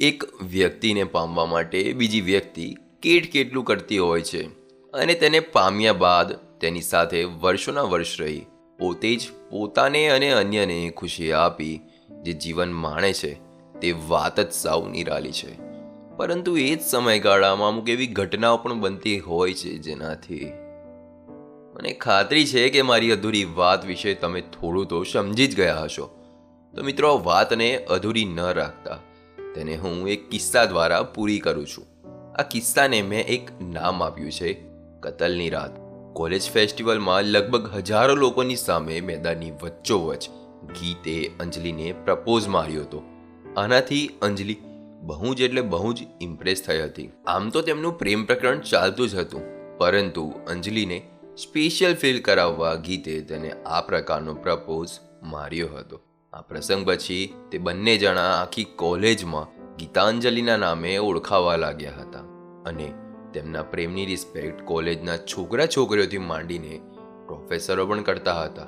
એક વ્યક્તિને પામવા માટે બીજી વ્યક્તિ કેટ કેટલું કરતી હોય છે અને તેને પામ્યા બાદ તેની સાથે વર્ષોના વર્ષ રહી, પોતે જ પોતાને અને અન્યને ખુશી આપી જે જીવન માણે છે, તે વાત જ સાવ નિરાલી છે. પરંતુ એ જ સમયગાળામાં અમુક એવી ઘટનાઓ પણ બનતી હોય છે જેનાથી મને ખાતરી છે કે મારી અધૂરી વાત વિશે તમે થોડું તો સમજી જ ગયા હશો. તો મિત્રો વાતને અધૂરી ન રાખતા. તેને હું એક કિસ્સા દ્વારા પૂરી કરું છું. આ કિસ્સાને મેં એક નામ આપ્યું છે, કતલની રાત. કોલેજ ફેસ્ટિવલમાં લગભગ હજારો લોકોની સામે મેદાનની વચ્ચોવચ ગીતે અંજલિને પ્રપોઝ માર્યો હતો. આનાથી અંજલિ બહુ જ એટલે બહુ જ ઇમ્પ્રેસ થઈ હતી. આમ તો તેમનું પ્રેમ પ્રકરણ ચાલતું જ હતું, પરંતુ અંજલિને સ્પેશિયલ ફીલ કરાવવા ગીતે તેને આ પ્રકારનો પ્રપોઝ માર્યો હતો. આ પ્રસંગ પછી તે બંને જણા આખી કોલેજમાં ગીતાંજલિના નામે ઓળખાવા લાગ્યા હતા અને તેમના પ્રેમની રિસ્પેક્ટ કોલેજના છોકરા છોકરીઓથી માંડીને પ્રોફેસરો પણ કરતા હતા.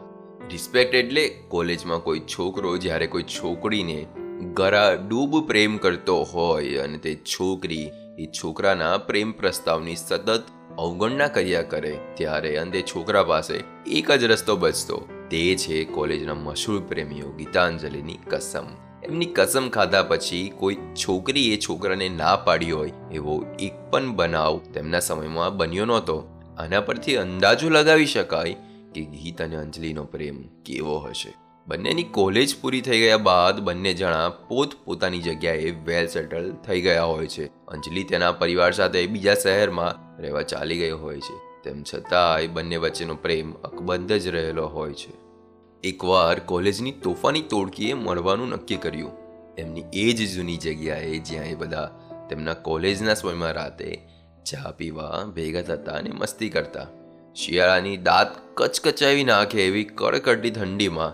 રિસ્પેક્ટ એટલે કોલેજમાં કોઈ છોકરો જ્યારે કોઈ છોકરીને ગરા ડૂબ પ્રેમ કરતો હોય અને તે છોકરી એ છોકરાના પ્રેમ પ્રસ્તાવની સતત અવગણના કર્યા કરે ત્યારે અંતે છોકરા પાસે એક જ રસ્તો બચતો તે છે કોલેજના મશહૂર પ્રેમીઓ ગીતાંજલિની કસમ. એમની કસમ ખાધા પછી કોઈ છોકરી એ છોકરાને ના પાડી હોય એવો એક પણ બનાવ તેમના સમયમાં બન્યો નહોતો. આના પરથી અંદાજો લગાવી શકાય કે ગીત અને અંજલિનો પ્રેમ કેવો હશે. બંનેની કોલેજ પૂરી થઈ ગયા બાદ બંને જણા પોત પોતાની જગ્યાએ વેલ સેટલ થઈ ગયા હોય છે. અંજલિ તેના પરિવાર સાથે બીજા શહેરમાં રહેવા ચાલી ગયો હોય છે. તેમ છતાંય બંને વચ્ચેનો પ્રેમ અકબંધ જ રહેલો હોય છે. એકવાર કોલેજની તોફાની તોડકીએ મળવાનું નક્કી કર્યું. એમની એ જ જૂની જગ્યાએ જ્યાં એ બધા તેમના કોલેજના સમયમાં રાતે ચા પીવા ભેગા થતા અને મસ્તી કરતા. શિયાળાની દાંત કચકચાવી નાખે એવી કડકડતી ઠંડીમાં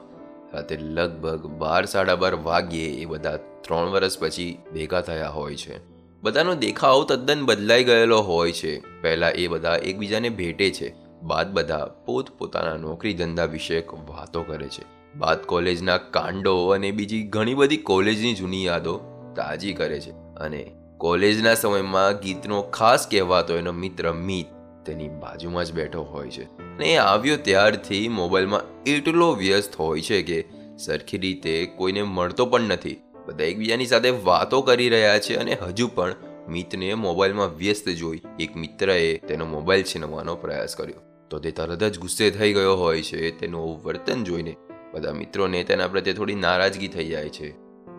રાતે લગભગ બાર સાડા બાર વાગ્યે એ બધા ત્રણ વર્ષ પછી ભેગા થયા હોય છે. બધાનો દેખાવ તદ્દન બદલાઈ ગયેલો હોય છે. પહેલાં એ બધા એકબીજાને ભેટે છે. બાદ બધા પોત પોતાના નોકરી ધંધા વિષયક વાતો કરે છે. બાદ કોલેજના કાંડો અને બીજી ઘણી બધી કોલેજની જૂની યાદો તાજી કરે છે. અને કોલેજના સમયમાં ગીતનો ખાસ કહેવાતો એનો મિત્ર મિત તેની બાજુમાં જ બેઠો હોય છે. અને એ આવ્યો ત્યારથી મોબાઈલમાં એટલો વ્યસ્ત હોય છે કે સરખી રીતે કોઈને મળતો પણ નથી. બધા એકબીજાની સાથે વાતો કરી રહ્યા છે અને હજુ પણ મિતને મોબાઈલમાં વ્યસ્ત જોઈ એક મિત્રએ તેનો મોબાઈલ છીનવવાનો પ્રયાસ કર્યો. તો તે તરત જ ગુસ્સે થઈ ગયો હોય છે, તેનું વર્તન જોઈને બધા મિત્રોને તેના પ્રત્યે થોડી નારાજગી થઈ જાય છે.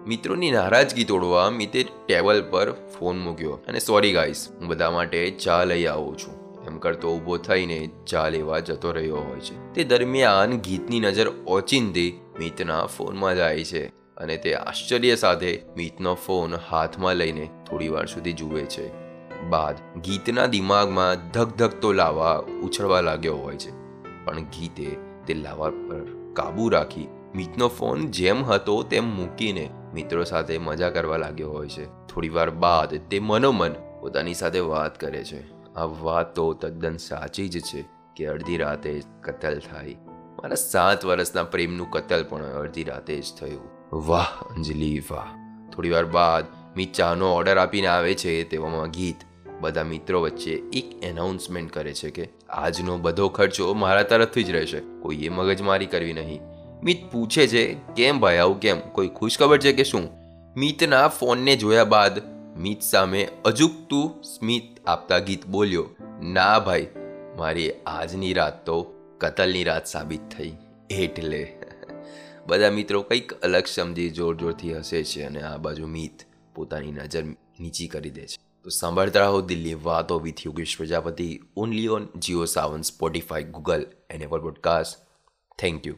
મિત્રોની નારાજગી તોડવા મિતે ટેબલ પર ફોન મૂક્યો અને, સોરી ગાઈસ, હું બધા માટે ચા લઈ આવું છું. એમ કરતો ઊભો થઈને ચા લેવા જતો રહ્યો હોય છે. તે દરમિયાન ગીતની નજર ઓચિંતી મિતના ફોનમાં જાય છે. અને તે આશ્ચર્ય સાથે મીતનો ફોન હાથમાં લઈને થોડી વાર સુધી જુએ છે. બાદ ગીતના દિમાગમાં ધક ધક તો લાવા ઉછળવા લાગ્યો હોય છે. પણ ગીતે તે લાવા પર કાબુ રાખી મિતનો ફોન જેમ હતો તેમ મૂકીને મિત્રો સાથે મજા કરવા લાગ્યો હોય છે. થોડી વાર બાદ તે મનોમન પોતાની સાથે વાત કરે છે. આ વાત તો તદ્દન સાચી જ છે કે અડધી રાતે કતલ થાય. મારા સાત વર્ષના પ્રેમનું કતલ પણ અડધી રાતે જ થયું. વાહ, અંજલિ, વાહ. થોડી વાર બાદ મી ચાનો ઓર્ડર આપીને આવે છે તેવામાં ગીત. બધા મિત્રો વચ્ચે એક એનાઉન્સમેન્ટ કરે છે કે આજનો બધો ખર્ચો મારા તરફથી જ રહેશે. કોઈએ મગજમારી કરવી નહીં. મિત પૂછે છે, કેમ ભાઈ, આવું કેમ? કોઈ ખુશખબર છે કે શું? મિતના ફોનને જોયા બાદ મિત સામે અજુકતું સ્મિત આપતા ગીત બોલ્યો, ના ભાઈ, મારી આજની રાત તો કતલની રાત સાબિત થઈ. એટલે બધા મિત્રો કંઈક અલગ સમજી જોર જોરથી હસે છે અને આ બાજુ મિત પોતાની નજર નીચી કરી દે છે. તો સાંભળતા રહો દિલ્હી વાતો with Yogesh Prajapati only on Jio Saavn Spotify Google and ever podcast thank you